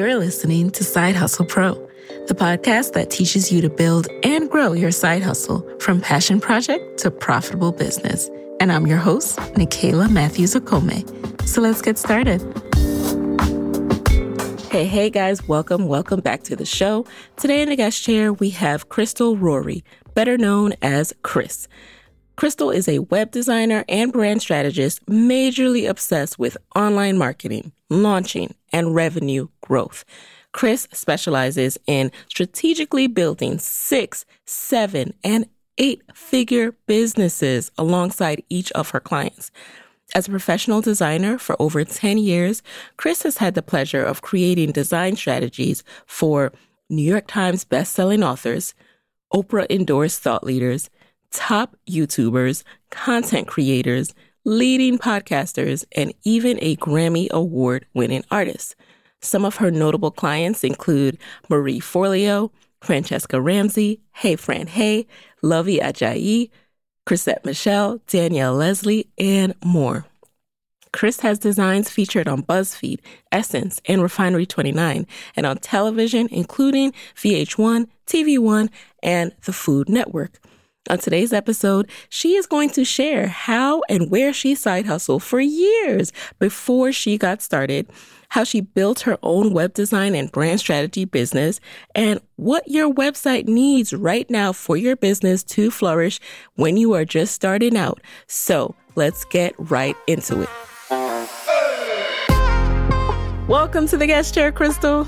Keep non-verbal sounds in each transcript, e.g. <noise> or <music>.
You're listening to Side Hustle Pro, the podcast that teaches you to build and grow your side hustle from passion project to profitable business. And I'm your host, Nicaila Matthews Okome. So let's get started. Hey, hey guys, welcome, welcome back to the show. Today in the guest chair, we have Krystle Rowry, better known as Kriss. Krystle is a web designer and brand strategist majorly obsessed with online marketing, launching, and revenue growth. Kriss specializes in strategically building six, seven, and eight figure businesses alongside each of her clients. As a professional designer for over 10 years, Kriss has had the pleasure of creating design strategies for New York Times bestselling authors, Oprah endorsed thought leaders, top YouTubers, content creators, leading podcasters, and even a Grammy Award winning artist. Some of her notable clients include Marie Forleo, Franchesca Ramsey, Hey Fran Hey, Luvvie Ajayi, Chrisette Michelle, Danielle Leslie, and more. Kriss has designs featured on BuzzFeed, Essence, and Refinery 29, and on television, including VH1, TV One, and the Food Network. On today's episode, she is going to share how and where she side hustled for years before she got started, how she built her own web design and brand strategy business, and what your website needs right now for your business to flourish when you are just starting out. So let's get right into it. Welcome to the guest chair, Krystle.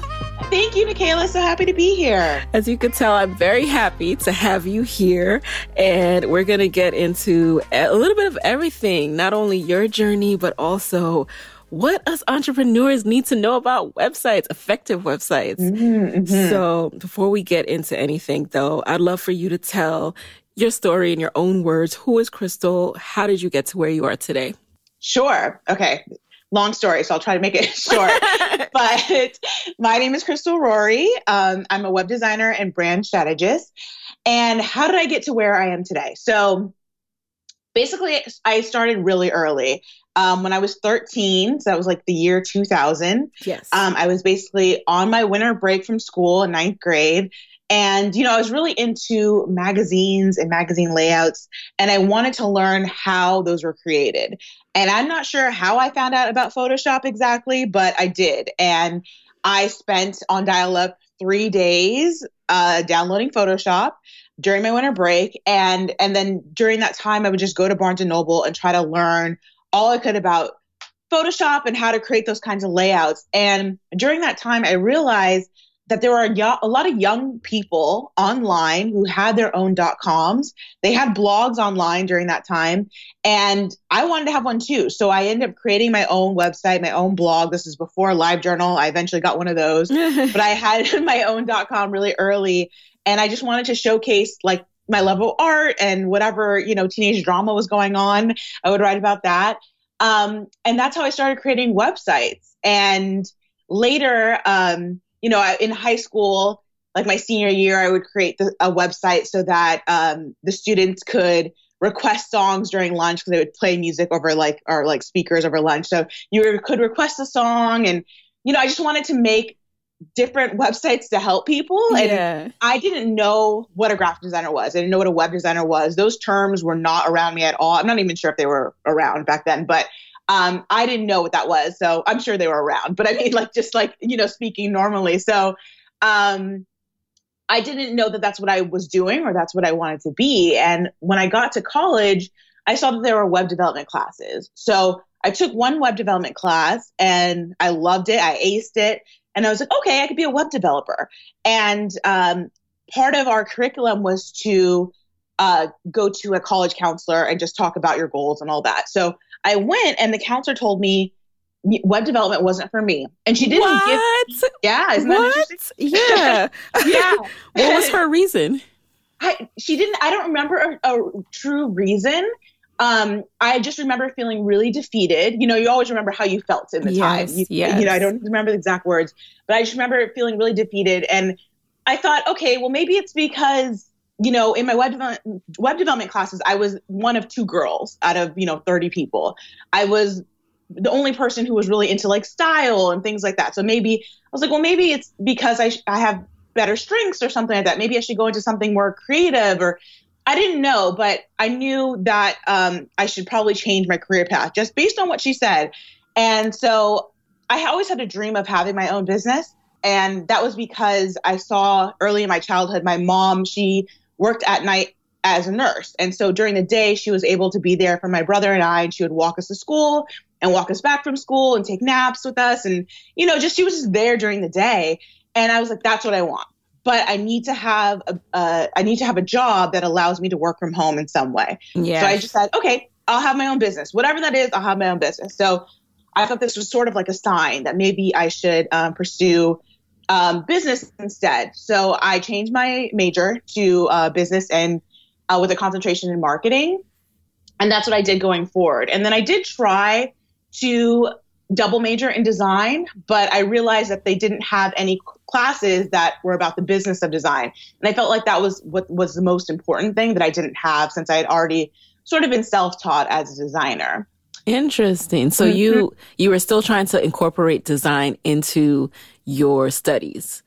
Thank you, Nicaila. So happy to be here. As you can tell, I'm very happy to have you here. And we're going to get into a little bit of everything, not only your journey, but also what us entrepreneurs need to know about websites, effective websites. Mm-hmm, mm-hmm. So before we get into anything, though, I'd love for you to tell your story in your own words. Who is Krystle? How did you get to where you are today? Sure. Okay long story, so I'll try to make it <laughs> short. <laughs> but my name is Krystle Rowry. Um, I'm a web designer and brand strategist. And how did I get to where I am today? So basically, I started really early. Um, when I was 13, so that was like the year 2000. Yes. Um, I was basically on my winter break from school in ninth grade. And, you know, I was really into magazines and magazine layouts, and I wanted to learn how those were created. And I'm not sure how I found out about Photoshop exactly, but I did. And I spent on dial up three days uh, downloading Photoshop during my winter break. And, and then during that time, I would just go to Barnes and Noble and try to learn all I could about Photoshop and how to create those kinds of layouts. And during that time, I realized that there were a lot of young people online who had their own dot coms. They had blogs online during that time. And I wanted to have one too. So I ended up creating my own website, my own blog. This is before LiveJournal. I eventually got one of those. <laughs> but I had <laughs> my own dot com really early. And I just wanted to showcase like my love of art and whatever, you know, teenage drama was going on. I would write about that. Um, and that's how I started creating websites. And later, um, you know, in high school, like my senior year, I would create the, a website so that um, the students could request songs during lunch because they would play music over like or like speakers over lunch. So you could request a song, and you know, I just wanted to make different websites to help people. And yeah. I didn't know what a graphic designer was. I didn't know what a web designer was. Those terms were not around me at all. I'm not even sure if they were around back then, but um, I didn't know what that was, so I'm sure they were around. But I mean, like just like you know, speaking normally. So um, I didn't know that that's what I was doing or that's what I wanted to be. And when I got to college, I saw that there were web development classes. So I took one web development class and I loved it. I aced it. And I was like, okay, I could be a web developer. And um, part of our curriculum was to uh, go to a college counselor and just talk about your goals and all that. So I went and the counselor told me web development wasn't for me. And she didn't what? give Yeah, isn't what? that interesting? <laughs> Yeah. yeah. <laughs> what was her reason? I she didn't I don't remember a, a true reason. Um, I just remember feeling really defeated. You know, you always remember how you felt in the yes, time. You, yes. you know, I don't remember the exact words, but I just remember feeling really defeated. And I thought, okay, well, maybe it's because you know, in my web development, web development classes, I was one of two girls out of, you know, 30 people. I was the only person who was really into like style and things like that. So maybe I was like, well, maybe it's because I, sh- I have better strengths or something like that. Maybe I should go into something more creative or I didn't know, but I knew that um, I should probably change my career path just based on what she said. And so I always had a dream of having my own business. And that was because I saw early in my childhood, my mom, she worked at night as a nurse. And so during the day, she was able to be there for my brother and I, and she would walk us to school and walk us back from school and take naps with us. And, you know, just she was just there during the day. And I was like, that's what I want. But I need to have a, uh, I need to have a job that allows me to work from home in some way. Yeah. So I just said, okay, I'll have my own business. Whatever that is, I'll have my own business. So I thought this was sort of like a sign that maybe I should um, pursue um, business instead. So I changed my major to uh, business and uh, with a concentration in marketing. And that's what I did going forward. And then I did try to double major in design, but I realized that they didn't have any classes that were about the business of design. And I felt like that was what was the most important thing that I didn't have since I had already sort of been self-taught as a designer. Interesting. So mm-hmm. you you were still trying to incorporate design into your studies.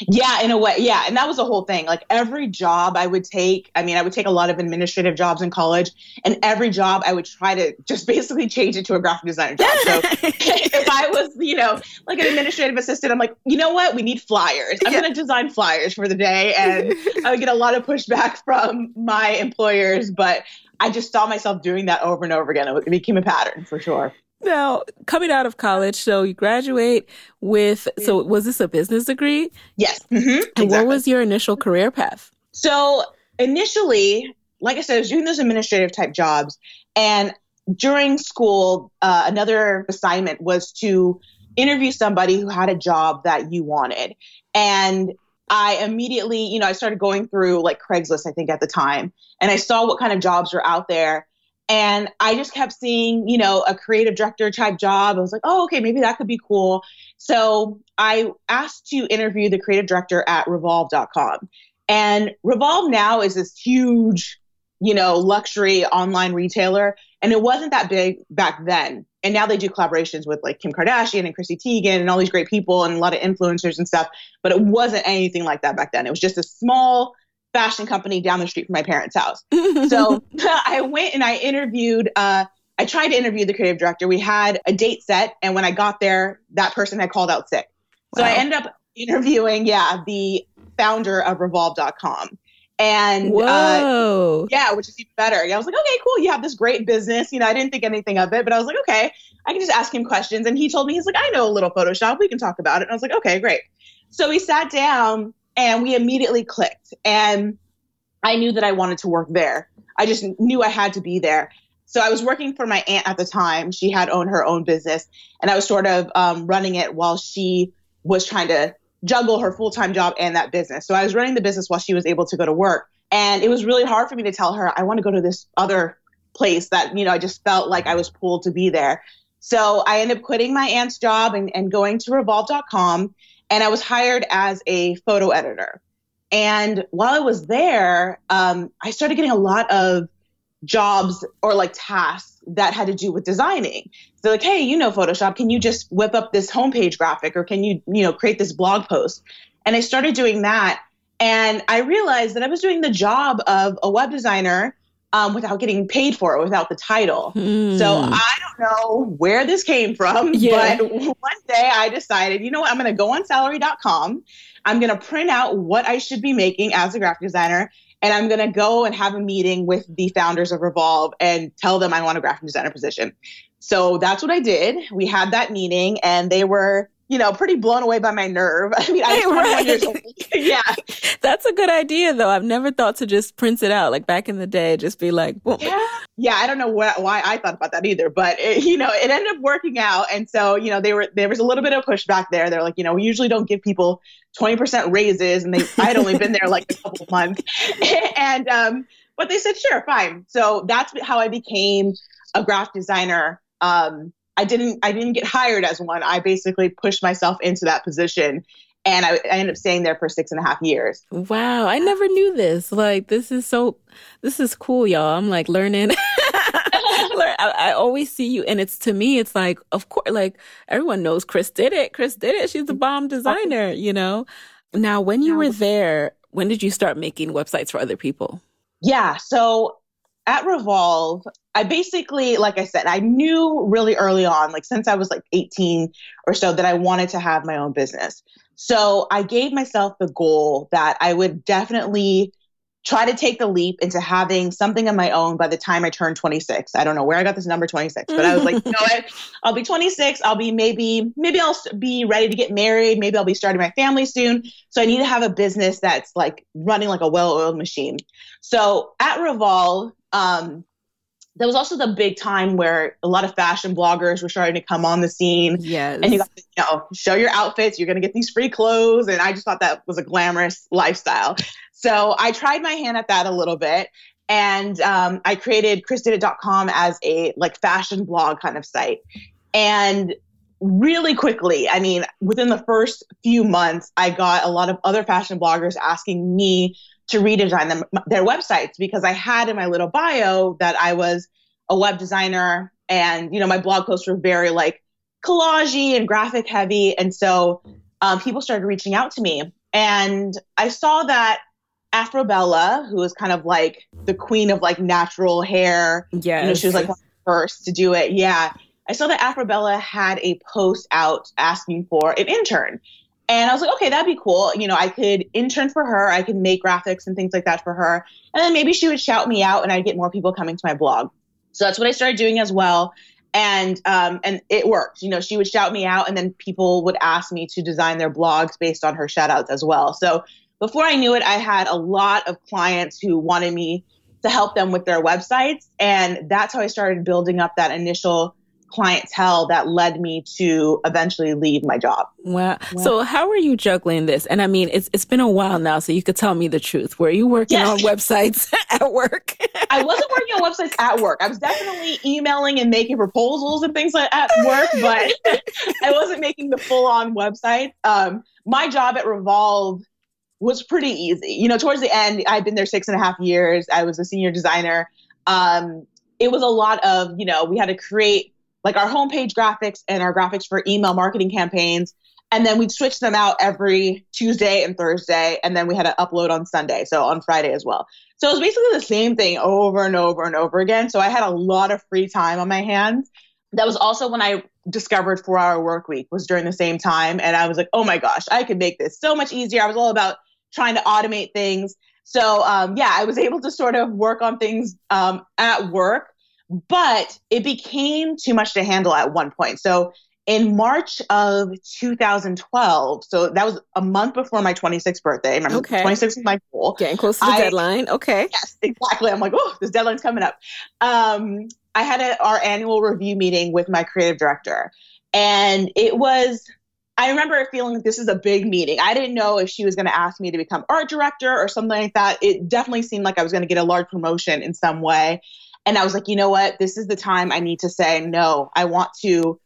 Yeah, in a way. Yeah. And that was the whole thing. Like every job I would take, I mean, I would take a lot of administrative jobs in college, and every job I would try to just <laughs> basically change it to a graphic designer job. So <laughs> if I was, you know, like an administrative assistant, I'm like, you know what? We need flyers. I'm yeah. going to design flyers for the day. And I would get a lot of pushback <laughs> from my employers, but I just saw myself doing that over and over again. It became a pattern for sure. Now, coming out of college, so you graduate with, so was this a business degree? Yes. Mm-hmm, and exactly. what was your initial career path? So initially, like I said, I was doing those administrative type jobs. And during school, uh, another assignment was to interview somebody who had a job that you wanted. And I immediately, you know, I started going through like Craigslist, I think at the time, and I saw what kind of jobs were out there. And I just kept seeing, you know, a creative director type job. I was like, oh, okay, maybe that could be cool. So I asked to interview the creative director at revolve.com. And Revolve now is this huge, you know, luxury online retailer. And it wasn't that big back then. And now they do collaborations with like Kim Kardashian and Chrissy Teigen and all these great people and a lot of influencers and stuff. But it wasn't anything like that back then. It was just a small fashion company down the street from my parents' house. <laughs> so <laughs> I went and I interviewed, uh, I tried to interview the creative director. We had a date set, and when I got there, that person had called out sick. So wow. I ended up interviewing, yeah, the founder of Revolve.com. And uh, yeah, which is even better. I was like, okay, cool. You have this great business. You know, I didn't think anything of it, but I was like, okay, I can just ask him questions. And he told me, he's like, I know a little Photoshop. We can talk about it. And I was like, okay, great. So we sat down and we immediately clicked. And I knew that I wanted to work there. I just knew I had to be there. So I was working for my aunt at the time. She had owned her own business, and I was sort of um, running it while she was trying to juggle her full time job and that business. So I was running the business while she was able to go to work. And it was really hard for me to tell her, I want to go to this other place that, you know, I just felt like I was pulled to be there. So I ended up quitting my aunt's job and, and going to revolve.com and I was hired as a photo editor. And while I was there, um, I started getting a lot of jobs or like tasks that had to do with designing. So like, hey, you know Photoshop, can you just whip up this homepage graphic or can you, you know, create this blog post? And I started doing that. And I realized that I was doing the job of a web designer um, without getting paid for it, without the title. Mm. So I don't know where this came from, yeah. but one day I decided, you know what, I'm going to go on salary.com. I'm going to print out what I should be making as a graphic designer. And I'm going to go and have a meeting with the founders of Revolve and tell them I want a graphic designer position. So that's what I did. We had that meeting and they were you know, pretty blown away by my nerve. <laughs> I mean, I was right. years old. <laughs> yeah. <laughs> That's a good idea, though. I've never thought to just print it out like back in the day, just be like, yeah. Yeah. I don't know why I thought about that either, but it, you know, it ended up working out. And so, you know, they were, there was a little bit of pushback there. They're like, you know, we usually don't give people 20% raises. And they, I had only been there like a couple of months. and, um, but they said, sure, fine. So that's how I became a graphic designer. Um, I didn't I didn't get hired as one. I basically pushed myself into that position and I, I, ended up staying there for six and a half years. Wow, I never knew this. Like, this is so, this is cool, y'all. I'm like learning. <laughs> I, I, always see you, and it's to me, it's like, of course, like everyone knows Kriss did it. Kriss did it. She's the bomb designer, you know. Now, when you were there, when did you start making websites for other people? Yeah. So at Revolve, I basically, like I said, I knew really early on, like since I was like 18 or so, that I wanted to have my own business. So I gave myself the goal that I would definitely try to take the leap into having something of my own by the time I turn 26. I don't know where I got this number 26, but I was like, <laughs> you know what? I'll be 26. I'll be maybe, maybe I'll be ready to get married. Maybe I'll be starting my family soon. So I need to have a business that's like running like a well oiled machine. So at Revolve, um, there was also the big time where a lot of fashion bloggers were starting to come on the scene. Yes. And you got to, you know, show your outfits. You're going to get these free clothes. And I just thought that was a glamorous lifestyle. So I tried my hand at that a little bit. And um, I created krissdidit.com as a like fashion blog kind of site. And really quickly, I mean, within the first few months, I got a lot of other fashion bloggers asking me to redesign them their websites because I had in my little bio that I was a web designer and you know my blog posts were very like collagey and graphic heavy and so um, people started reaching out to me and I saw that Afrobella, who was kind of like the queen of like natural hair. Yeah. You know, she was like first to do it. Yeah. I saw that Afrobella had a post out asking for an intern. And I was like, okay, that'd be cool. You know, I could intern for her. I could make graphics and things like that for her. And then maybe she would shout me out and I'd get more people coming to my blog. So that's what I started doing as well. And um, and it worked. You know, she would shout me out and then people would ask me to design their blogs based on her shout outs as well. So before I knew it, I had a lot of clients who wanted me to help them with their websites. And that's how I started building up that initial clientele that led me to eventually leave my job. Wow. wow. So how are you juggling this? And I mean, it's it's been a while now, so you could tell me the truth. Were you working yes. on websites <laughs> at work? I wasn't working on websites at work. I was definitely emailing and making proposals and things like at work, but <laughs> I wasn't making the full on website. Um, my job at Revolve was pretty easy. You know, towards the end, I've been there six and a half years. I was a senior designer. Um, it was a lot of, you know, we had to create like our homepage graphics and our graphics for email marketing campaigns. And then we'd switch them out every Tuesday and Thursday. And then we had to upload on Sunday, so on Friday as well. So it was basically the same thing over and over and over again. So I had a lot of free time on my hands. That was also when I discovered four hour work week was during the same time. And I was like, oh my gosh, I could make this so much easier. I was all about trying to automate things. So um, yeah, I was able to sort of work on things um, at work, but it became too much to handle at one point. So in March of 2012, so that was a month before my 26th birthday. Remember, okay. 26 was my goal. Getting close to the I, deadline. Okay. Yes, exactly. I'm like, oh, this deadline's coming up. Um, I had a, our annual review meeting with my creative director, and it was I remember feeling this is a big meeting. I didn't know if she was going to ask me to become art director or something like that. It definitely seemed like I was going to get a large promotion in some way. And I was like, you know what? This is the time I need to say no. I want to,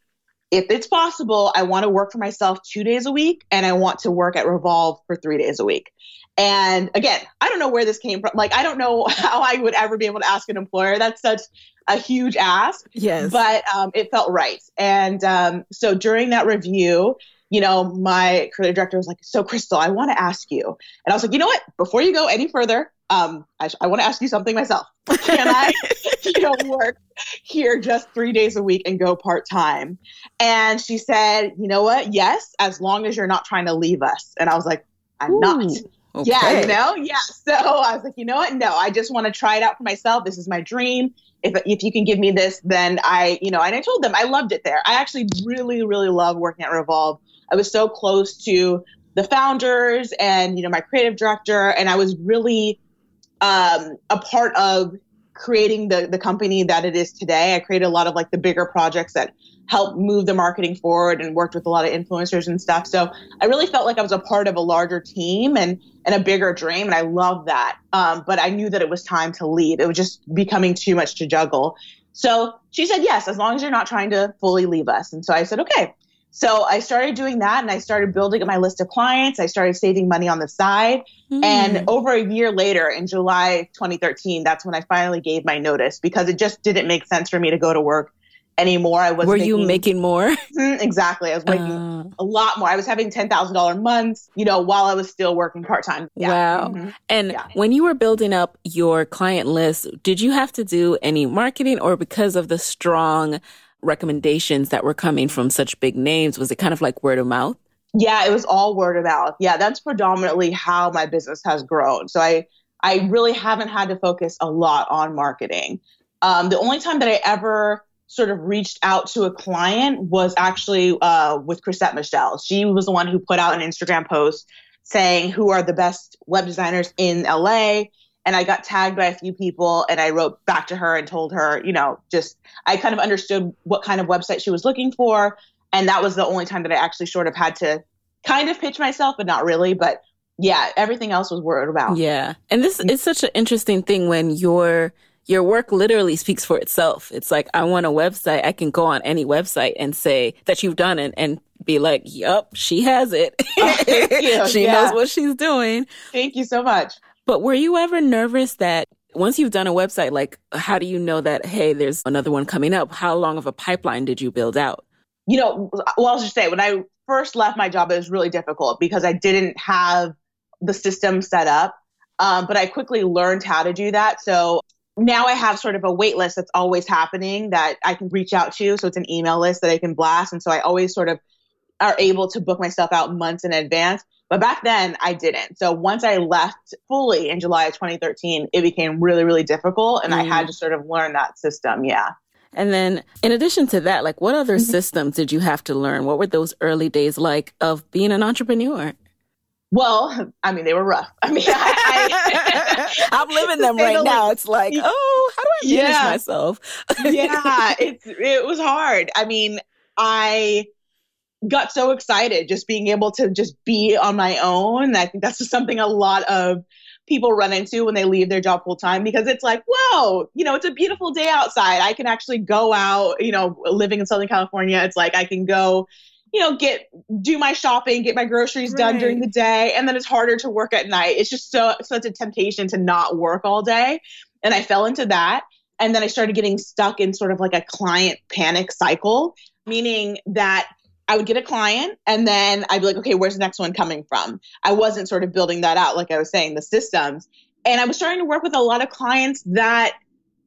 if it's possible, I want to work for myself two days a week and I want to work at Revolve for three days a week. And again, I don't know where this came from. Like, I don't know <laughs> how I would ever be able to ask an employer. That's such a huge ask. Yes. But um, it felt right. And um, so during that review, you know, my creative director was like, "So, Krystle, I want to ask you," and I was like, "You know what? Before you go any further, um, I, I want to ask you something myself. Can I, <laughs> you know, work here just three days a week and go part time?" And she said, "You know what? Yes, as long as you're not trying to leave us." And I was like, "I'm Ooh. not." Okay. Yeah, you know, yeah. So I was like, you know what? No, I just want to try it out for myself. This is my dream. If if you can give me this, then I, you know, and I told them I loved it there. I actually really, really love working at Revolve. I was so close to the founders and you know my creative director, and I was really um, a part of creating the the company that it is today. I created a lot of like the bigger projects that helped move the marketing forward and worked with a lot of influencers and stuff. So I really felt like I was a part of a larger team and and a bigger dream, and I love that. Um, but I knew that it was time to leave. It was just becoming too much to juggle. So she said yes, as long as you're not trying to fully leave us. And so I said okay. So I started doing that and I started building up my list of clients. I started saving money on the side. Mm. And over a year later, in July 2013, that's when I finally gave my notice because it just didn't make sense for me to go to work anymore. I was Were making, you making more? <laughs> Mm, exactly. I was making uh, a lot more. I was having $10,000 months, you know, while I was still working part-time. Yeah. Wow. Mm-hmm. And yeah. when you were building up your client list, did you have to do any marketing or because of the strong recommendations that were coming from such big names? Was it kind of like word of mouth? Yeah, it was all word of mouth. Yeah, that's predominantly how my business has grown. So I I really haven't had to focus a lot on marketing. Um, the only time that I ever sort of reached out to a client was actually uh, with Chrisette Michelle. She was the one who put out an Instagram post saying who are the best web designers in LA and I got tagged by a few people and I wrote back to her and told her, you know, just I kind of understood what kind of website she was looking for. And that was the only time that I actually sort of had to kind of pitch myself, but not really. But yeah, everything else was word about. Yeah. And this is such an interesting thing when your your work literally speaks for itself. It's like I want a website. I can go on any website and say that you've done it and be like, "Yup, she has it. <laughs> <laughs> Oh, she yeah. knows what she's doing." Thank you so much. But were you ever nervous that once you've done a website, like how do you know that, hey, there's another one coming up? How long of a pipeline did you build out? You know, well, I'll just say when I first left my job, it was really difficult because I didn't have the system set up. Um, but I quickly learned how to do that. So now I have sort of a wait list that's always happening that I can reach out to. So it's an email list that I can blast. And so I always sort of are able to book myself out months in advance. But back then I didn't. So once I left fully in July of 2013, it became really, really difficult. And mm. I had mm. to sort of learn that system. Yeah. And then, in addition to that, like what other mm-hmm. systems did you have to learn? What were those early days like of being an entrepreneur? Well, I mean, they were rough. <laughs> I mean, I, am <laughs> living them <laughs> right now. It's like, oh, how do I manage yeah. myself? yeah, it's it was hard. I mean, I got so excited just being able to just be on my own. I think that's just something a lot of people run into when they leave their job full time because it's like, whoa, you know, it's a beautiful day outside. I can actually go out, you know, living in Southern California, it's like I can go, you know, get do my shopping, get my groceries right. done during the day, and then it's harder to work at night. It's just so such a temptation to not work all day. And I fell into that. And then I started getting stuck in sort of like a client panic cycle, meaning that I would get a client and then I'd be like, okay, where's the next one coming from? I wasn't sort of building that out, like I was saying, the systems. And I was starting to work with a lot of clients that,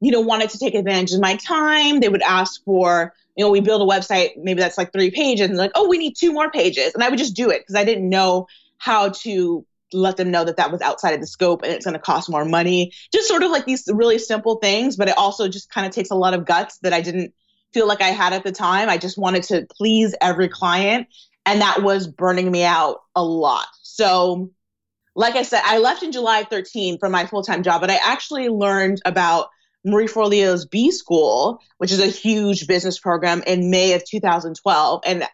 you know, wanted to take advantage of my time. They would ask for, you know, we build a website, maybe that's like three pages, and like, oh, we need two more pages. And I would just do it because I didn't know how to let them know that that was outside of the scope and it's going to cost more money. Just sort of like these really simple things, but it also just kind of takes a lot of guts that I didn't feel like I had at the time. I just wanted to please every client, and that was burning me out a lot. So, like I said, I left in July 13 from my full time job, but I actually learned about Marie Forleo's B School, which is a huge business program, in May of 2012. And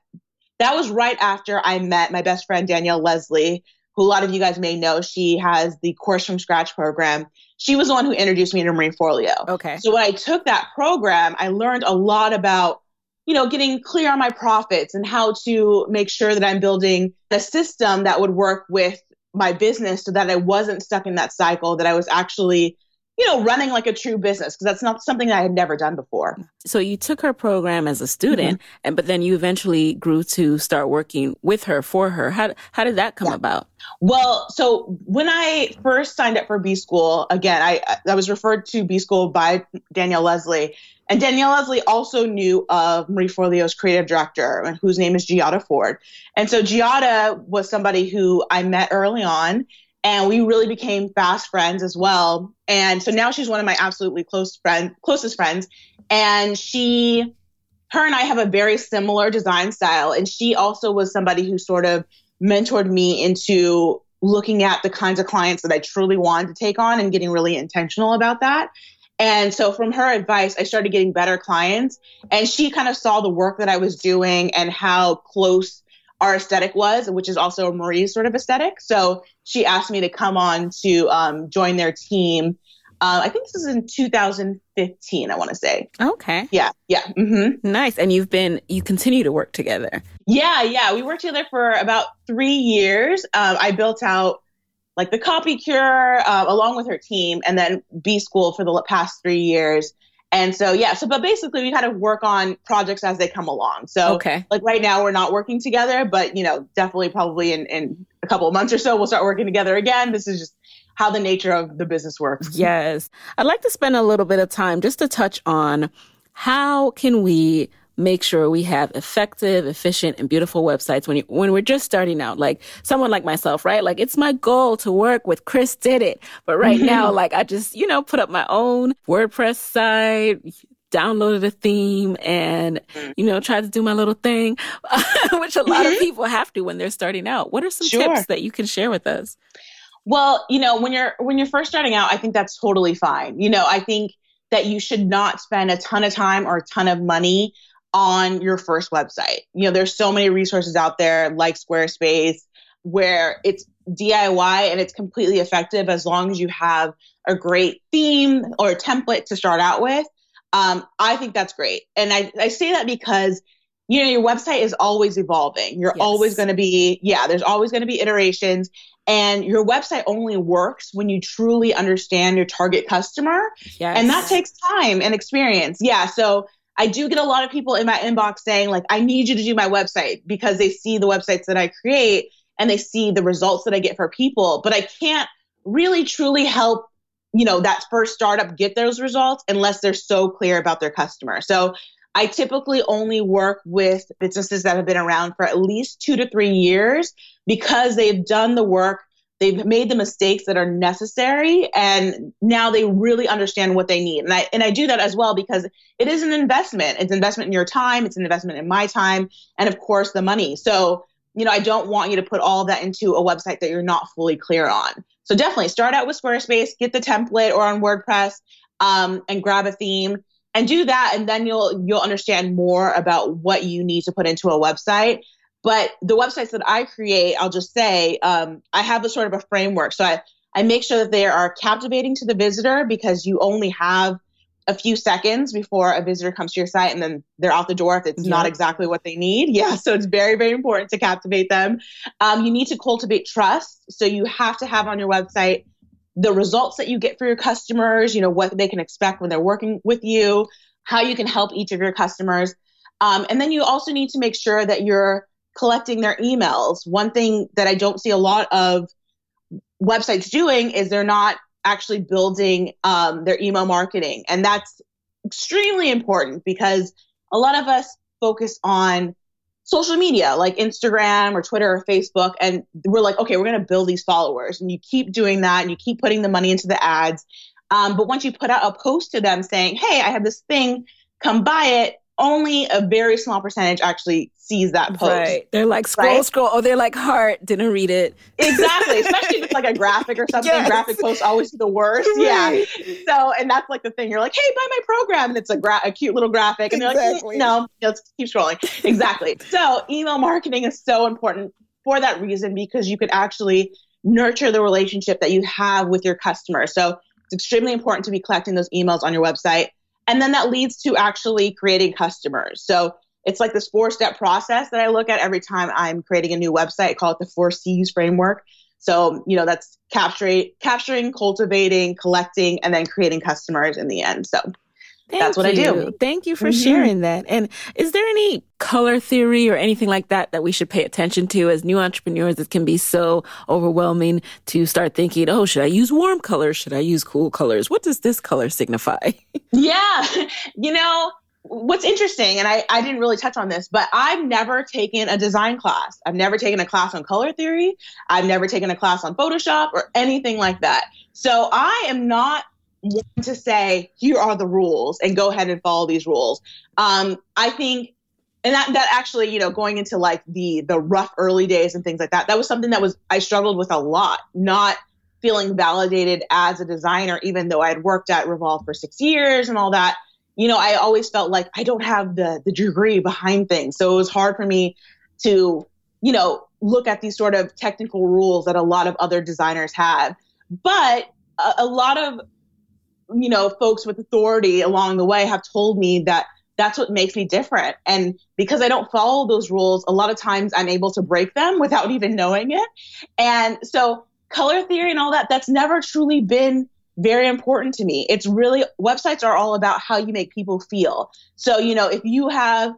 that was right after I met my best friend, Danielle Leslie, who a lot of you guys may know. She has the Course from Scratch program she was the one who introduced me to Marie Forleo. Okay. So when I took that program, I learned a lot about, you know, getting clear on my profits and how to make sure that I'm building a system that would work with my business so that I wasn't stuck in that cycle, that I was actually you know, running like a true business because that's not something I had never done before. So you took her program as a student, mm-hmm. and but then you eventually grew to start working with her for her. How how did that come yeah. about? Well, so when I first signed up for B School, again, I I was referred to B School by Danielle Leslie, and Danielle Leslie also knew of Marie Forleo's creative director, whose name is Giada Ford. And so Giada was somebody who I met early on and we really became fast friends as well. And so now she's one of my absolutely close friend, closest friends, and she, her and I have a very similar design style, and she also was somebody who sort of mentored me into looking at the kinds of clients that I truly wanted to take on and getting really intentional about that. And so from her advice, I started getting better clients. And she kind of saw the work that I was doing and how close our aesthetic was, which is also Marie's sort of aesthetic. So she asked me to come on to um, join their team Uh, I think this is in 2015. I want to say. Okay. Yeah. Yeah. Mm-hmm. Nice. And you've been you continue to work together. Yeah. Yeah. We worked together for about three years. Um, I built out like the copy cure uh, along with her team, and then B School for the past three years. And so, yeah, so, but basically we kind of work on projects as they come along. So, okay. like right now we're not working together, but, you know, definitely probably in, in couple of months or so, we'll start working together again. This is just how the nature of the business works. Yes. I'd like to spend a little bit of time just to touch on how can we make sure we have effective, efficient, and beautiful websites when you, when we're just starting out. Like someone like myself, right? Like it's my goal to work with Kriss did it. But right <laughs> now, like I just, you know, put up my own WordPress site, downloaded a theme and, mm. you know, tried to do my little thing, <laughs> which a lot of mm-hmm. people have to when they're starting out. What are some sure. tips that you can share with us? Well, you know, when you're when you're first starting out, I think that's totally fine. You know, I think that you should not spend a ton of time or a ton of money on your first website. You know, there's so many resources out there like Squarespace where it's DIY and it's completely effective as long as you have a great theme or a template to start out with. Um, I think that's great. And I, I say that because you know your website is always evolving you're yes. always going to be yeah there's always going to be iterations and your website only works when you truly understand your target customer yes. and that takes time and experience yeah so I do get a lot of people in my inbox saying, like, I need you to do my website because they see the websites that I create and they see the results that I get for people. But I can't really truly help, you know, that first startup get those results unless they're so clear about their customer. So I typically only work with businesses that have been around for at least two to three years because they've done the work they've made the mistakes that are necessary and now they really understand what they need. And i and i do that as well because it is an investment. It's investment in your time it's an investment in my time and of course the money. So you know i don't want you to put all that into a website that you're not fully clear on so definitely start out with squarespace get the template or on wordpress um, and grab a theme and do that and then you'll you'll understand more about what you need to put into a website but the websites that I create, I'll just say, um, I have a sort of a framework. So I, I make sure that they are captivating to the visitor because you only have a few seconds before a visitor comes to your site and then they're out the door if it's yeah. not exactly what they need. Yeah, so it's very, very important to captivate them. Um, you need to cultivate trust. So you have to have on your website the results that you get for your customers, you know, what they can expect when they're working with you, how you can help each of your customers. Um, and then you also need to make sure that you're collecting their emails. One thing that I don't see a lot of websites doing is they're not actually building um, their email marketing. And that's extremely important because a lot of us focus on social media like Instagram or Twitter or Facebook. And we're like, okay, we're going to build these followers. And you keep doing that and you keep putting the money into the ads. Um, but once you put out a post to them saying, hey, I have this thing, come buy it, only a very small percentage actually sees that post. Right. They're like scroll, right? scroll. Oh, they're like heart. Didn't read it. Exactly. <laughs> Especially if it's like a graphic or something. Yes. Graphic posts always the worst. Right. Yeah. So, and that's like the thing. You're like, hey, buy my program, and it's a, gra- a cute little graphic, and they're mm, exactly. like, no, let's keep scrolling. exactly. <laughs> So, email marketing is so important for that reason because you could actually nurture the relationship that you have with your customer. So, it's extremely important to be collecting those emails on your website and then that leads to actually creating customers. So it's like this four step process that I look at every time I'm creating a new website. I call it the four C's framework. So, you know, that's capturing, capturing, cultivating, collecting, and then creating customers in the end. So Thank That's what you. I do. Thank you for mm-hmm. sharing that. And is there any color theory or anything like that that we should pay attention to as new entrepreneurs? It can be so overwhelming to start thinking, oh, should I use warm colors? Should I use cool colors? What does this color signify? <laughs> yeah. You know, what's interesting, and I, I didn't really touch on this, but I've never taken a design class. I've never taken a class on color theory. I've never taken a class on Photoshop or anything like that. So I am not want to say here are the rules and go ahead and follow these rules. Um, i think and that, that actually you know going into like the the rough early days and things like that that was something that was i struggled with a lot not feeling validated as a designer even though i had worked at revolve for six years and all that. You know i always felt like i don't have the the degree behind things. So it was hard for me to you know look at these sort of technical rules that a lot of other designers have. But a, a lot of you know, folks with authority along the way have told me that that's what makes me different. And because I don't follow those rules, a lot of times I'm able to break them without even knowing it. And so color theory and all that, that's never truly been very important to me. It's really websites are all about how you make people feel. So, you know, if you have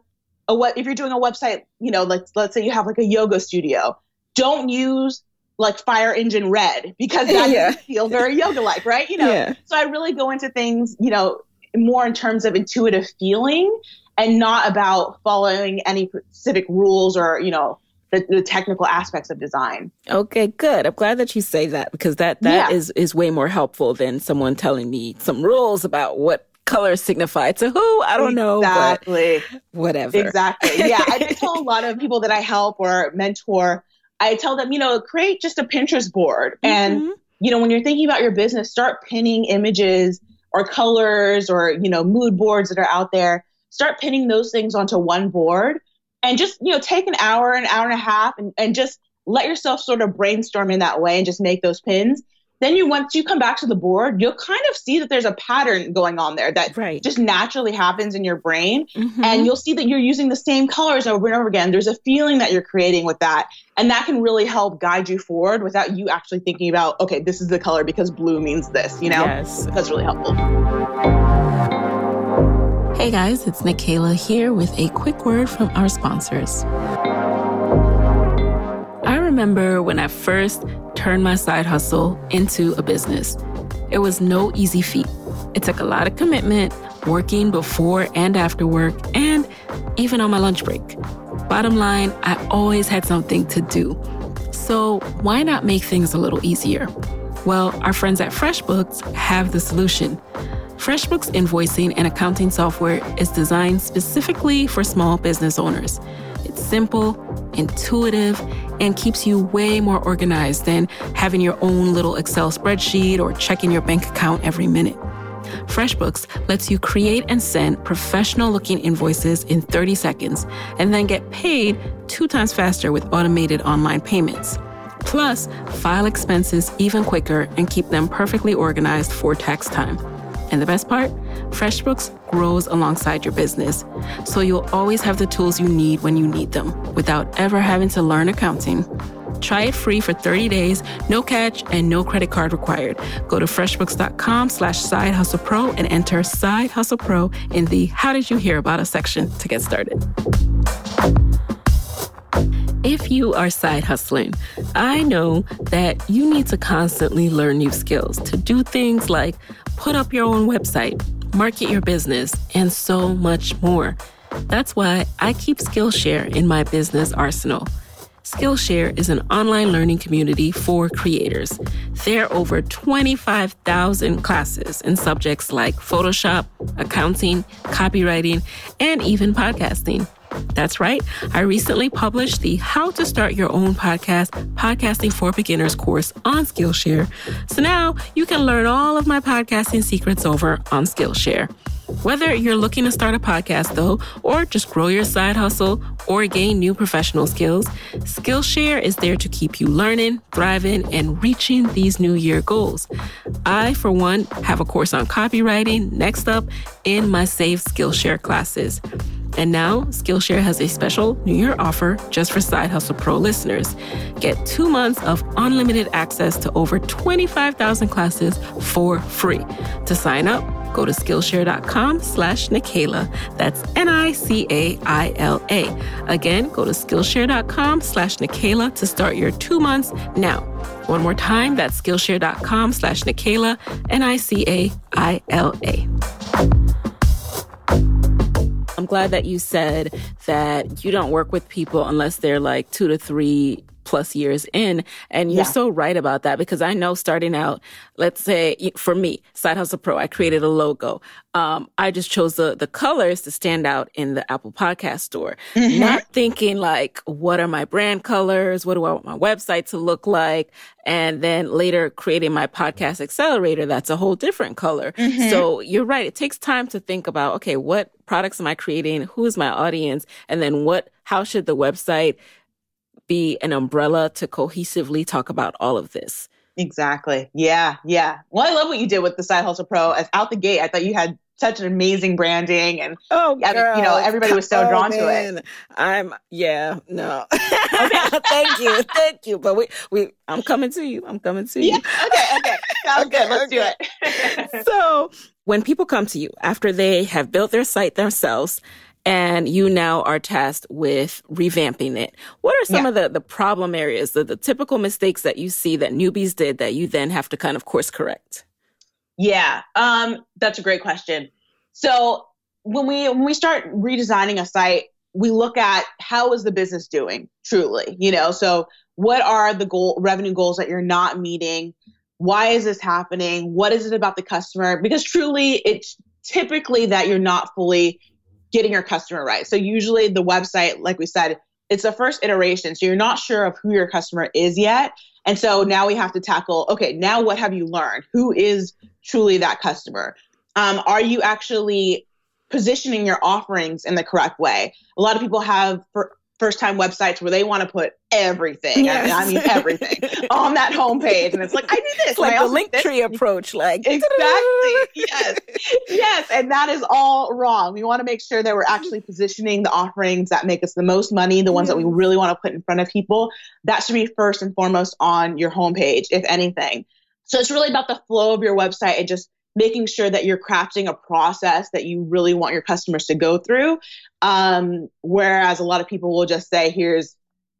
a what if you're doing a website, you know, let's let's say you have like a yoga studio, don't use like fire engine red because <laughs> that yeah. doesn't feel very yoga like, right? You know. Yeah. So I really go into things, you know, more in terms of intuitive feeling and not about following any specific rules or, you know, the, the, technical aspects of design. Okay, good. I'm glad that you say that because that that yeah. is is way more helpful than someone telling me some rules about what colors signify to who. I don't know. Exactly. Whatever. Exactly. Yeah. I <laughs> tell a lot of people that I help or mentor, I tell them, you know, create just a Pinterest board. Mm-hmm. And, you know, when you're thinking about your business, start pinning images or colors or you know mood boards that are out there start pinning those things onto one board and just you know take an hour an hour and a half and, and just let yourself sort of brainstorm in that way and just make those pins then you once you come back to the board you'll kind of see that there's a pattern going on there that right. just naturally happens in your brain mm-hmm. and you'll see that you're using the same colors over and over again there's a feeling that you're creating with that and that can really help guide you forward without you actually thinking about okay this is the color because blue means this you know yes. that's really helpful hey guys it's Nicaila here with a quick word from our sponsors I remember when I first turned my side hustle into a business. It was no easy feat. It took a lot of commitment, working before and after work, and even on my lunch break. Bottom line, I always had something to do. So, why not make things a little easier? Well, our friends at FreshBooks have the solution. FreshBooks invoicing and accounting software is designed specifically for small business owners. It's simple, intuitive, and keeps you way more organized than having your own little Excel spreadsheet or checking your bank account every minute. FreshBooks lets you create and send professional looking invoices in 30 seconds and then get paid two times faster with automated online payments. Plus, file expenses even quicker and keep them perfectly organized for tax time. And the best part? FreshBooks grows alongside your business, so you'll always have the tools you need when you need them without ever having to learn accounting. Try it free for 30 days, no catch, and no credit card required. Go to freshbooks.com slash side hustle pro and enter side hustle pro in the how did you hear about us section to get started. If you are side hustling, I know that you need to constantly learn new skills to do things like put up your own website, market your business, and so much more. That's why I keep Skillshare in my business arsenal. Skillshare is an online learning community for creators. There are over 25,000 classes in subjects like Photoshop, accounting, copywriting, and even podcasting. That's right. I recently published the How to Start Your Own Podcast Podcasting for Beginners course on Skillshare. So now you can learn all of my podcasting secrets over on Skillshare. Whether you're looking to start a podcast, though, or just grow your side hustle or gain new professional skills, Skillshare is there to keep you learning, thriving, and reaching these new year goals. I, for one, have a course on copywriting next up in my Save Skillshare classes. And now, Skillshare has a special New Year offer just for Side Hustle Pro listeners. Get two months of unlimited access to over 25,000 classes for free. To sign up, go to Skillshare.com slash Nicaila. That's N-I-C-A-I-L-A. Again, go to Skillshare.com slash Nicaila to start your two months now. One more time, that's Skillshare.com slash Nicaila, N-I-C-A-I-L-A. Glad that you said that you don't work with people unless they're like two to three plus years in. And you're yeah. so right about that because I know starting out, let's say for me, Side Hustle Pro, I created a logo. Um, I just chose the, the colors to stand out in the Apple podcast store, mm-hmm. not thinking like, what are my brand colors? What do I want my website to look like? And then later creating my podcast accelerator, that's a whole different color. Mm-hmm. So you're right. It takes time to think about, okay, what products am I creating? Who is my audience? And then what, how should the website be an umbrella to cohesively talk about all of this. Exactly. Yeah. Yeah. Well, I love what you did with the Side Hustle Pro. As out the gate, I thought you had such an amazing branding and oh girl, you know everybody was so oh, drawn man. to it i'm yeah no <laughs> thank you thank you but we we i'm coming to you i'm coming to you yeah, okay okay sounds <laughs> okay, good let's okay. do it <laughs> so when people come to you after they have built their site themselves and you now are tasked with revamping it. What are some yeah. of the, the problem areas, the, the typical mistakes that you see that newbies did that you then have to kind of course correct? Yeah, um, that's a great question. So when we when we start redesigning a site, we look at how is the business doing truly, you know. So what are the goal revenue goals that you're not meeting? Why is this happening? What is it about the customer? Because truly, it's typically that you're not fully getting your customer right. So usually the website, like we said, it's the first iteration. So you're not sure of who your customer is yet. And so now we have to tackle okay, now what have you learned? Who is truly that customer? Um, are you actually positioning your offerings in the correct way? A lot of people have for first time websites where they want to put everything. Yes. I, mean, I mean everything <laughs> on that homepage. And it's like, I do this. Like the Linktree approach, like exactly. yes. Yes. And that is all wrong. We want to make sure that we're actually positioning the offerings that make us the most money, the ones that we mm-hmm. really want to put in front of people. That should be first and foremost on your homepage, if anything. So it's really about the flow of your website and just making sure that you're crafting a process that you really want your customers to go through. Um, whereas a lot of people will just say, here's,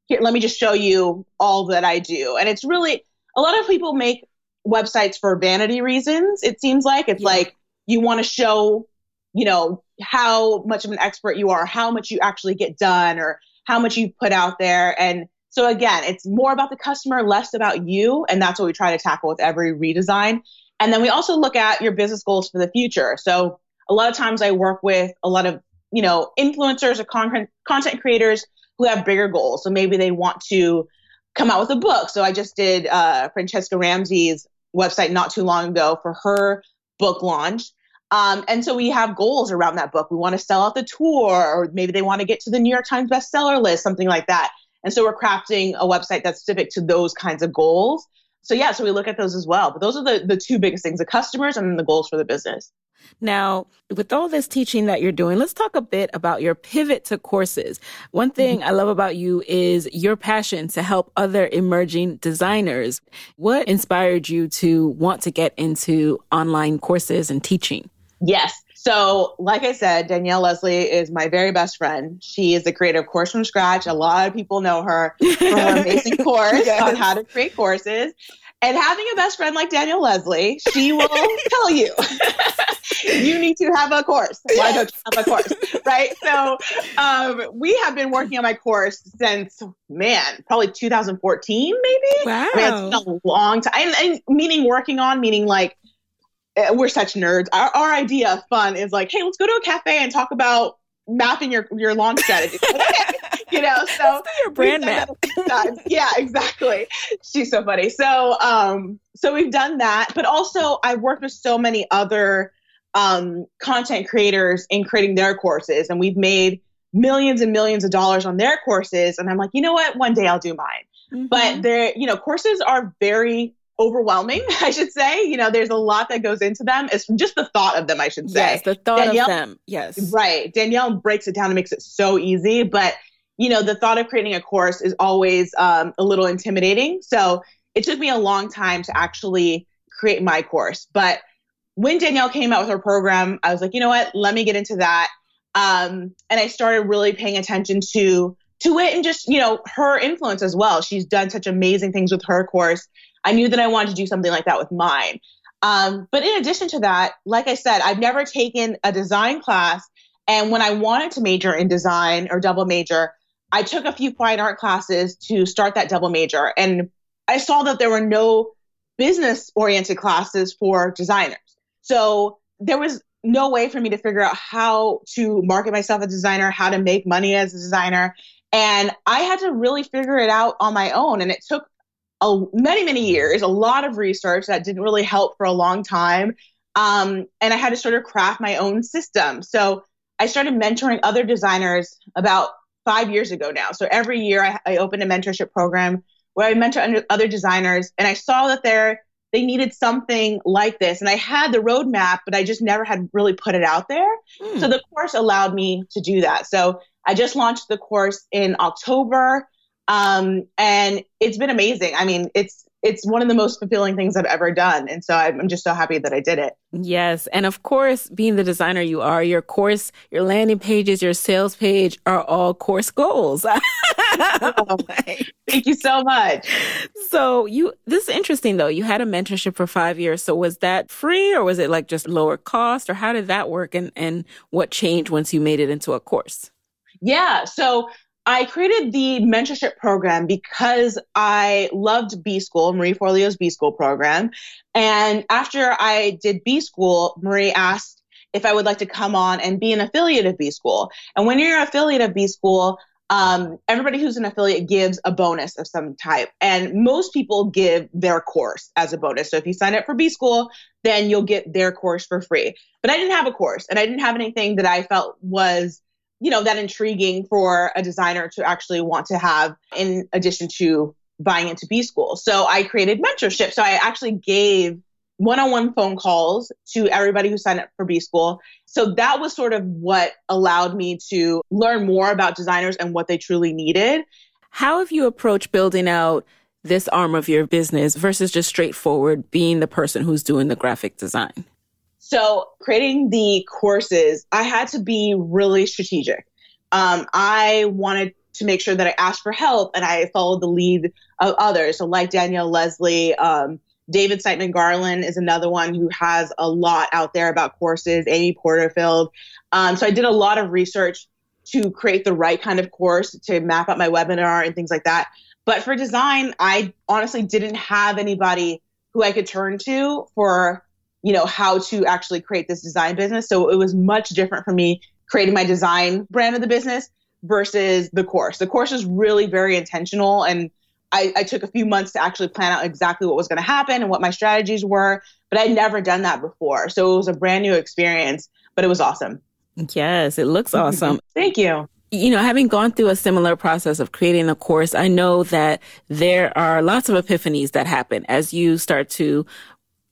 here, let me just show you all that I do. And it's really, a lot of people make websites for vanity reasons. It seems like it's yeah. like you want to show, you know, how much of an expert you are, how much you actually get done, or how much you put out there. And so again, it's more about the customer, less about you. And that's what we try to tackle with every redesign. And then we also look at your business goals for the future. So a lot of times I work with a lot of, you know, influencers or content content creators who have bigger goals. So maybe they want to come out with a book. So I just did uh, Franchesca Ramsey's website not too long ago for her book launch. Um, and so we have goals around that book. We want to sell out the tour, or maybe they want to get to the New York Times bestseller list, something like that. And so we're crafting a website that's specific to those kinds of goals. So yeah, so we look at those as well. But those are the, the two biggest things, the customers and then the goals for the business. Now, with all this teaching that you're doing, let's talk a bit about your pivot to courses. One thing mm-hmm. I love about you is your passion to help other emerging designers. What inspired you to want to get into online courses and teaching? Yes. So, like I said, Danielle Leslie is my very best friend. She is the creator of Course from Scratch. A lot of people know her <laughs> for her amazing course yes. on how to create courses. And having a best friend like Danielle Leslie, she will <laughs> tell you you need to have a course. Why don't you have a course? Right. So um, we have been working on my course since, man, probably 2014, maybe. Wow. I mean, it's been a long time. And, and meaning working on, meaning like we're such nerds. Our, our idea of fun is like, hey, let's go to a cafe and talk about mapping your your launch strategy. <laughs> you know, so your brand map. yeah, exactly. She's so funny. So um, so we've done that, but also I've worked with so many other um, content creators in creating their courses, and we've made millions and millions of dollars on their courses. And I'm like, you know what? One day I'll do mine. Mm-hmm. But they're, you know, courses are very overwhelming, <laughs> I should say. You know, there's a lot that goes into them. It's just the thought of them, I should say. Yes, the thought Danielle, of them. Yes. Right. Danielle breaks it down and makes it so easy. But, you know, the thought of creating a course is always um, a little intimidating. So it took me a long time to actually create my course. But when Danielle came out with her program, I was like, you know what? Let me get into that. Um, and I started really paying attention to to it and just you know her influence as well. She's done such amazing things with her course I knew that I wanted to do something like that with mine. Um, but in addition to that, like I said, I've never taken a design class. And when I wanted to major in design or double major, I took a few fine art classes to start that double major. And I saw that there were no business oriented classes for designers. So there was no way for me to figure out how to market myself as a designer, how to make money as a designer. And I had to really figure it out on my own. And it took a, many, many years, a lot of research that didn't really help for a long time. Um, and I had to sort of craft my own system. So I started mentoring other designers about five years ago now. So every year I, I open a mentorship program where I mentor other designers, and I saw that they're they needed something like this. And I had the roadmap, but I just never had really put it out there. Mm. So the course allowed me to do that. So I just launched the course in October. Um, and it's been amazing. I mean, it's it's one of the most fulfilling things I've ever done. And so I'm just so happy that I did it. Yes. And of course, being the designer you are, your course, your landing pages, your sales page are all course goals. <laughs> oh, thank you so much. So you, this is interesting though. You had a mentorship for five years. So was that free or was it like just lower cost or how did that work? And, and what changed once you made it into a course? Yeah. So I created the mentorship program because I loved B School, Marie Forleo's B School program. And after I did B School, Marie asked if I would like to come on and be an affiliate of B School. And when you're an affiliate of B School, um, everybody who's an affiliate gives a bonus of some type. And most people give their course as a bonus. So if you sign up for B School, then you'll get their course for free. But I didn't have a course and I didn't have anything that I felt was you know that intriguing for a designer to actually want to have in addition to buying into B school. So I created mentorship. So I actually gave one-on-one phone calls to everybody who signed up for B school. So that was sort of what allowed me to learn more about designers and what they truly needed. How have you approached building out this arm of your business versus just straightforward being the person who's doing the graphic design? So creating the courses, I had to be really strategic. Um, I wanted to make sure that I asked for help and I followed the lead of others. So like Danielle Leslie, um, David Siteman Garland is another one who has a lot out there about courses, Amy Porterfield. Um, so I did a lot of research to create the right kind of course to map out my webinar and things like that. But for design, I honestly didn't have anybody who I could turn to for you know, how to actually create this design business. So it was much different for me creating my design brand of the business versus the course. The course is really very intentional and I, I took a few months to actually plan out exactly what was going to happen and what my strategies were, but I'd never done that before. So it was a brand new experience, but it was awesome. Yes, it looks mm-hmm. awesome. Thank you you know, having gone through a similar process of creating a course, I know that there are lots of epiphanies that happen as you start to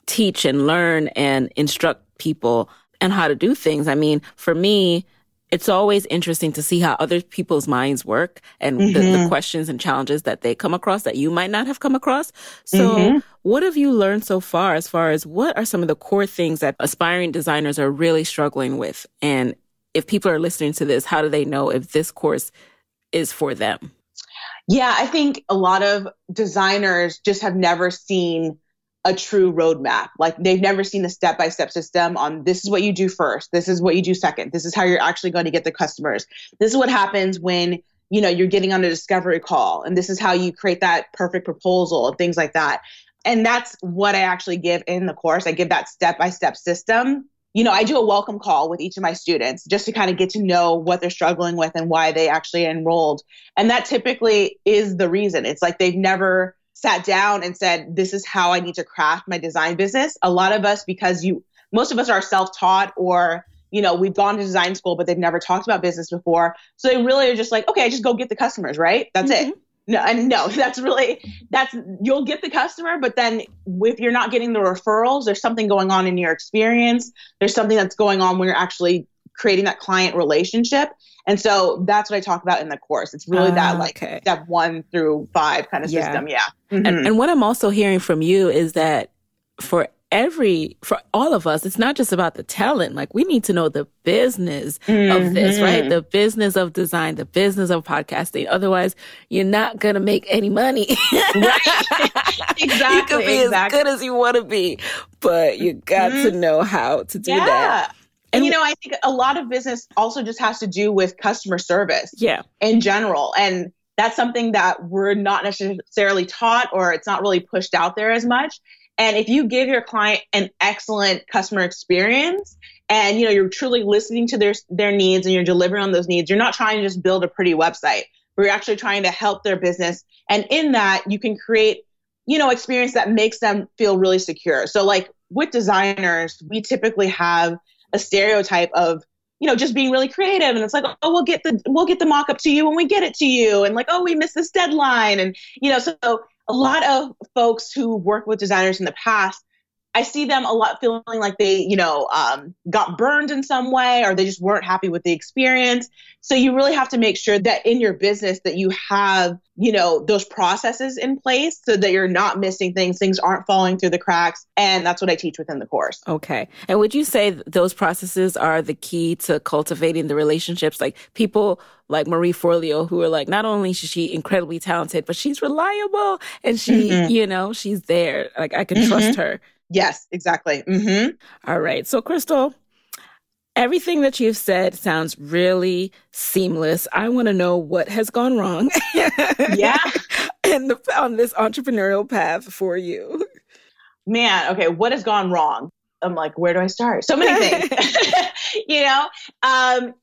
teach and learn and instruct people and how to do things. I mean, for me, it's always interesting to see how other people's minds work and mm-hmm. the, the, mm-hmm. questions and challenges that they come across that you might not have come across. So mm-hmm. what have you learned so far as far as what are some of the core things that aspiring designers are really struggling with? And if people are listening to this, how do they know if this course is for them? Yeah, I think a lot of designers just have never seen a true roadmap. Like they've never seen a step by step system on this is what you do first, this is what you do second, this is how you're actually going to get the customers. This is what happens when you know you're getting on a discovery call, and this is how you create that perfect proposal and things like that. And that's what I actually give in the course. I give that step by step system. You know, I do a welcome call with each of my students just to kind of get to know what they're struggling with and why they actually enrolled. And that typically is the reason. It's like they've never sat down and said, this is how I need to craft my design business. A lot of us, because you, most of us are self taught or, you know, we've gone to design school, but they've never talked about business before. So they really are just like, okay, I just go get the customers, right? That's mm-hmm. it. No, and no, <laughs> that's really, that's, you'll get the customer, but then if you're not getting the referrals, there's something going on in your experience. There's something that's going on when you're actually creating that client relationship. And so that's what I talk about in the course. It's really uh, that ah, like okay. step one through five kind of yeah. system. Yeah. Mm-hmm. And, and what I'm also hearing from you is that for every for all of us it's not just about the talent like we need to know the business mm-hmm. of this right the business of design the business of podcasting otherwise you're not gonna make any money <laughs> right exactly <laughs> you can be exactly. as good as you want to be but you got mm-hmm. to know how to do yeah. that and you know, I think a lot of business also just has to do with customer service. Yeah. In general. And that's something that we're not necessarily taught or it's not really pushed out there as much. And if you give your client an excellent customer experience and you know you're truly listening to their their needs and you're delivering on those needs, you're not trying to just build a pretty website. We're actually trying to help their business. And in that, you can create, you know, experience that makes them feel really secure. So like with designers, we typically have a stereotype of you know, just being really creative. And it's like, oh, we'll get the we'll get the mock up to you when we get it to you. And like, oh, we missed this deadline. And you know, so a lot of folks who work with designers in the past I see them a lot feeling like they, you know, um, got burned in some way or they just weren't happy with the experience. So you really have to make sure that in your business that you have, you know, those processes in place so that you're not missing things, things aren't falling through the cracks. And that's what I teach within the course. Okay. And would you say those processes are the key to cultivating the relationships? Like people like Marie Forleo, who are like, not only is she incredibly talented, but she's reliable and she, mm-hmm. you know, she's there. Like I can mm-hmm. trust her. Yes, exactly. Mm-hmm. All right. So, Krystle, everything that you've said sounds really seamless. I want to know what has gone wrong. yeah. <laughs> and on this entrepreneurial path for you. Man, okay, what has gone wrong? I'm like, where do I start? So many things. <laughs> <laughs> you know, um,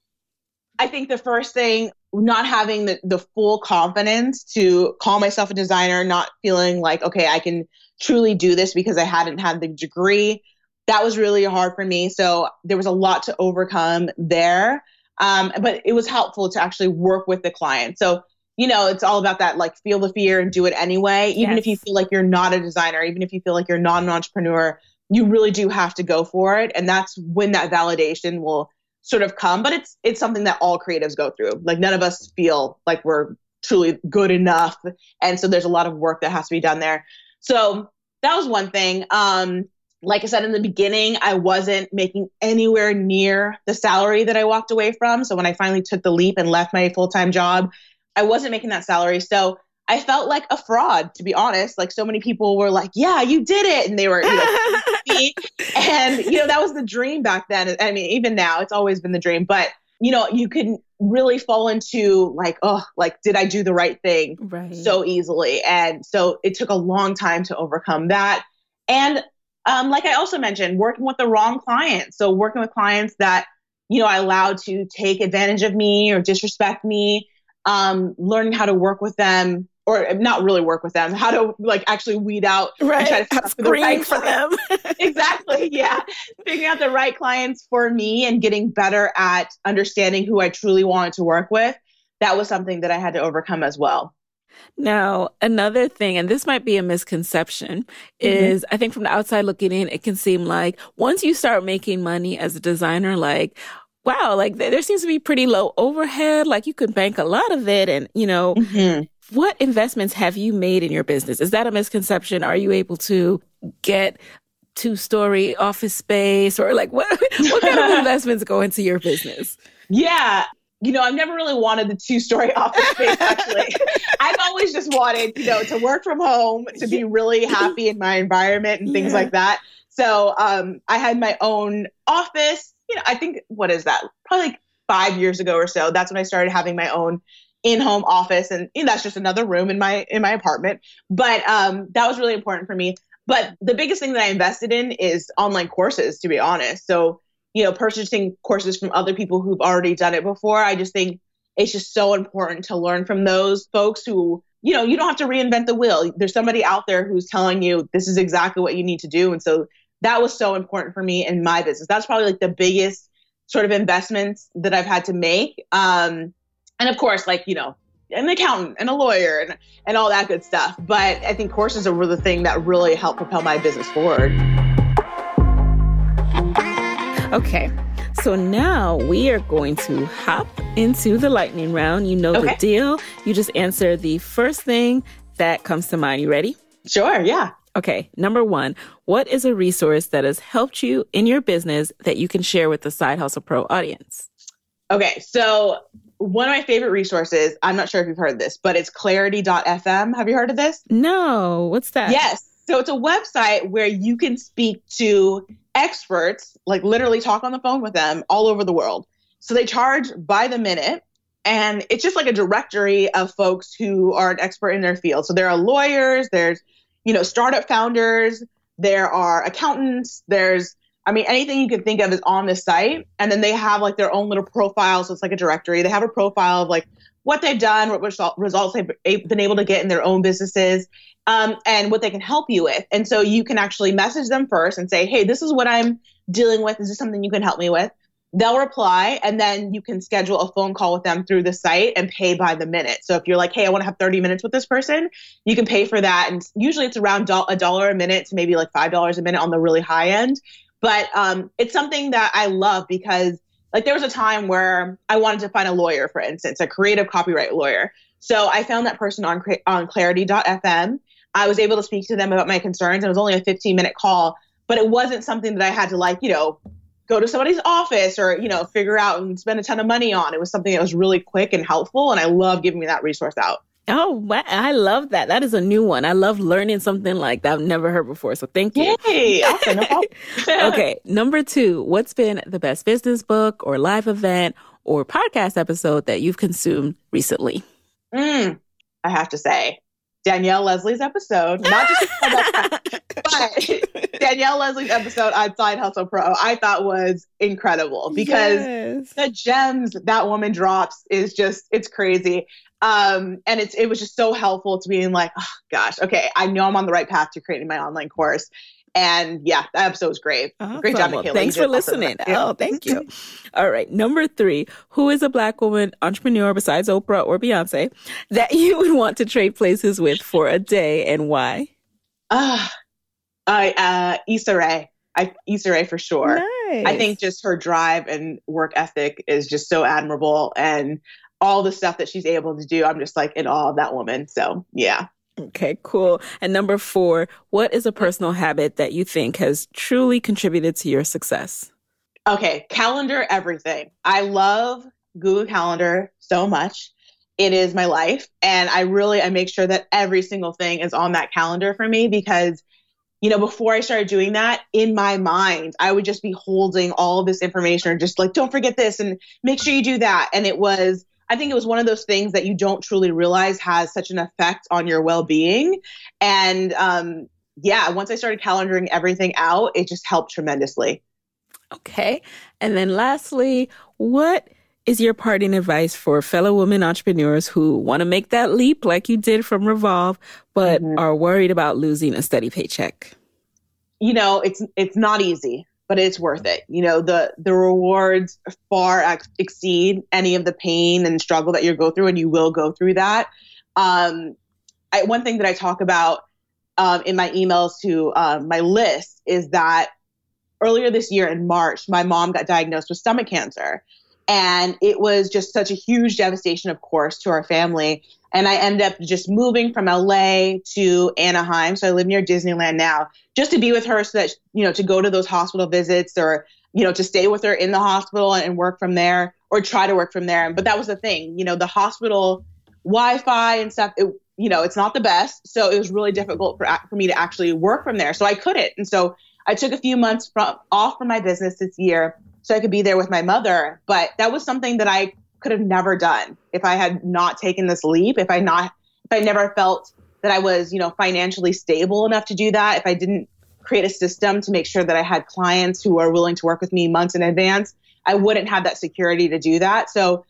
I think the first thing, not having the, the full confidence to call myself a designer, not feeling like, okay, I can truly do this because I hadn't had the degree. That was really hard for me. So there was a lot to overcome there. Um, but it was helpful to actually work with the client. So, you know, it's all about that like feel the fear and do it anyway. Even yes. if you feel like you're not a designer, even if you feel like you're not an entrepreneur, you really do have to go for it. And that's when that validation will sort of come. But it's it's something that all creatives go through. Like none of us feel like we're truly good enough. And so there's a lot of work that has to be done there. So that was one thing. Um, like I said in the beginning, I wasn't making anywhere near the salary that I walked away from. So when I finally took the leap and left my full time job, I wasn't making that salary. So I felt like a fraud, to be honest. Like so many people were like, "Yeah, you did it," and they were, you know, <laughs> <laughs> and you know that was the dream back then. I mean, even now, it's always been the dream. But you know, you can really fall into like, oh, like, did I do the right thing right. so easily? And so it took a long time to overcome that. And um, like I also mentioned, working with the wrong clients. So working with clients that, you know, I allowed to take advantage of me or disrespect me, um, learning how to work with them or not really work with them, how to like actually weed out right. and try to screen the right for them. <laughs> <laughs> exactly. Yeah. Figuring out the right clients for me and getting better at understanding who I truly wanted to work with. That was something that I had to overcome as well. Now, another thing, and this might be a misconception, mm-hmm. is I think from the outside looking in, it can seem like once you start making money as a designer, like, wow, like there seems to be pretty low overhead. Like you could bank a lot of it. And, you know, mm-hmm what investments have you made in your business? Is that a misconception? Are you able to get two story office space or like what <laughs> what kind of <laughs> investments go into your business? Yeah. You know, I've never really wanted the two story <laughs> office space actually. I've always just wanted, you know, to work from home, to be really happy in my environment and things yeah. like that. So um, I had my own office. You know, I think what is that? Probably like five years ago or so. That's when I started having my own in-home office and know, that's just another room in my in my apartment. But um, that was really important for me. But the biggest thing that i invested in is online courses to be honest. So you know purchasing courses from other people who've already done it before i just think it's just so important to learn from those folks who you know you don't have to reinvent the wheel. There's somebody out there who's telling you this is exactly what you need to do. And so that was so important for me in my business. That's probably like the biggest sort of investments that i've had to make. Um, and of course, like, you know, an accountant and a lawyer and, and all that good stuff. But I think courses are the thing that really helped propel my business forward. Okay. So now we are going to hop into the lightning round. You know okay. the deal. You just answer the first thing that comes to mind. You ready? Sure, yeah. Okay, number one, what is a resource that has helped you in your business that you can share with the Side Hustle Pro audience? Okay, so one of my favorite resources, I'm not sure if you've heard this, but it's clarity.fm. Have you heard of this? No. What's that? Yes. So it's a website where you can speak to experts, like literally talk on the phone with them all over the world. So they charge by the minute. And it's just like a directory of folks who are an expert in their field. So there are lawyers, there's, you know, startup founders, there are accountants, there's I mean, anything you can think of is on the site. And then they have like their own little profile. So it's like a directory. They have a profile of like what they've done, what results they've been able to get in their own businesses, um, and what they can help you with. And so you can actually message them first and say, hey, this is what I'm dealing with. Is this something you can help me with? they'll reply and then you can schedule a phone call with them through the site and pay by the minute. So if you're like, hey, I want to have 30 minutes with this person, you can pay for that. And usually it's around a dollar a minute to maybe like $5 a minute on the really high end. But um, it's something that I love because like there was a time where I wanted to find a lawyer, for instance, a creative copyright lawyer. So I found that person on, on clarity.fm. I was able to speak to them about my concerns. It was only a 15 minute call, but it wasn't something that I had to like, you know, go to somebody's office or you know figure out and spend a ton of money on it was something that was really quick and helpful and i love giving that resource out Oh, I love that. That is a new one. I love learning something like that I've never heard before. So thank you. Yay. Awesome. <laughs> Okay. Number two, what's been the best business book or live event or podcast episode that you've consumed recently? Mm, I have to say, Danielle Leslie's episode, not just <laughs> but <laughs> Danielle Leslie's episode on Side Hustle Pro, I thought was incredible because yes. the gems that woman drops is just it's crazy. Um, and it's it was just so helpful to being like, oh gosh, okay, I know I'm on the right path to creating my online course. And yeah, that episode was great. Awesome. Great job, Nicaila. Thanks for listening. <laughs> Oh, thank you. All right. Number three, who is a black woman entrepreneur besides Oprah or Beyonce that <laughs> you would want to trade places with for a day and why? Uh, I, uh, Issa Rae. I, Issa Rae for sure. Nice. I think just her drive and work ethic is just so admirable. And all the stuff that she's able to do, I'm just like in awe of that woman. So yeah. Okay, cool. And number four, what is a personal habit that you think has truly contributed to your success? Okay, calendar everything. I love Google Calendar so much. It is my life. And I really I make sure that every single thing is on that calendar for me because you know, before I started doing that, in my mind, I would just be holding all this information or just like, don't forget this and make sure you do that. And it was I think it was one of those things that you don't truly realize has such an effect on your well being. And um, yeah, once I started calendaring everything out, it just helped tremendously. Okay. And then lastly, what is your parting advice for fellow women entrepreneurs who want to make that leap like you did from Revolve, but mm-hmm. are worried about losing a steady paycheck? You know, it's it's not easy but it's worth it. You know, the the rewards far ex- exceed any of the pain and struggle that you go through, and you will go through that. Um, I, one thing that I talk about um, in my emails to uh, my list is that earlier this year in March, my mom got diagnosed with stomach cancer. And it was just such a huge devastation, of course, to our family. And I ended up just moving from LA to Anaheim. So I live near Disneyland now, just to be with her so that, you know, to go to those hospital visits or, you know, to stay with her in the hospital and work from there or try to work from there. But that was the thing, you know, the hospital Wi Fi and stuff, it, you know, it's not the best. So it was really difficult for, for me to actually work from there. So I couldn't. And so I took a few months from, off from my business this year so I could be there with my mother. But that was something that I could have never done if I had not taken this leap, if I not if I never felt that I was, you know, financially stable enough to do that, if I didn't create a system to make sure that I had clients who are willing to work with me months in advance, I wouldn't have that security to do that. So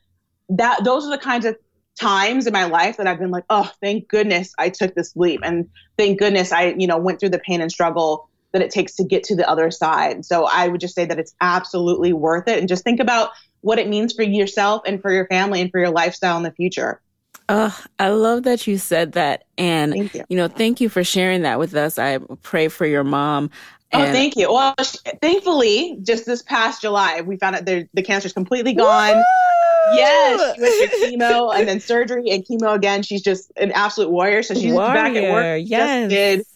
that those are the kinds of times in my life that I've been like, oh, thank goodness I took this leap and thank goodness I, you know, went through the pain and struggle that it takes to get to the other side. So I would just say that it's absolutely worth it. And just think about what it means for yourself and for your family and for your lifestyle in the future. Oh, I love that you said that. And, you. you. know, thank you for sharing that with us. I pray for your mom. Oh, thank you. Well, thankfully, just this past July, we found out the, the cancer is completely gone. Woo! Yes, she went through chemo and then surgery and chemo again. She's just an absolute warrior. So she's warrior. back at work. Yes. Just did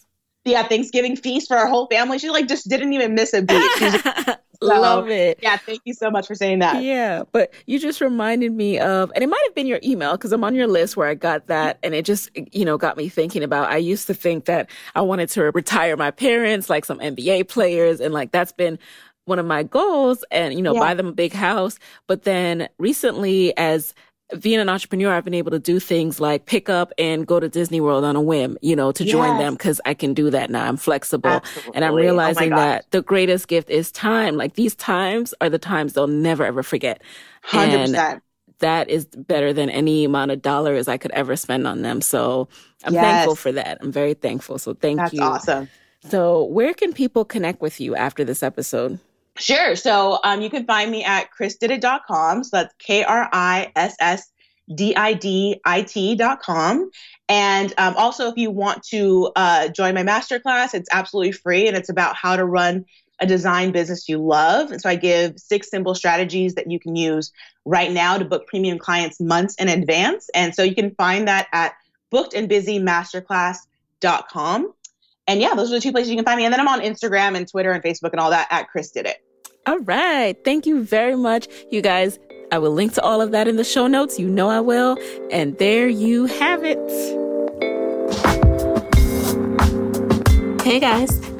yeah, Thanksgiving feast for our whole family. She like just didn't even miss a beat. <laughs> so, Love it. Yeah, thank you so much for saying that. Yeah, but you just reminded me of, and it might have been your email because I'm on your list where I got that, and it just you know got me thinking about. I used to think that I wanted to retire my parents like some NBA players, and like that's been one of my goals, and you know yeah. buy them a big house. But then recently, as being an entrepreneur, I've been able to do things like pick up and go to Disney World on a whim, you know, to yes. join them because I can do that now. I'm flexible. Absolutely. And I'm oh realizing oh that the greatest gift is time. Like these times are the times they'll never ever forget. 100%. And that is better than any amount of dollars I could ever spend on them. So I'm yes. thankful for that. I'm very thankful. So thank That's you. That's awesome. So where can people connect with you after this episode? Sure. So um, you can find me at krissdidit.com. So that's K R I S S D I D I T.com. And um, also, if you want to uh, join my masterclass, it's absolutely free and it's about how to run a design business you love. And so I give six simple strategies that you can use right now to book premium clients months in advance. And so you can find that at bookedandbusymasterclass.com. And yeah, those are the two places you can find me. And then I'm on Instagram and Twitter and Facebook and all that at Kriss Did It. All right. Thank you very much. You guys, I will link to all of that in the show notes. You know I will. And there you have it. Hey guys.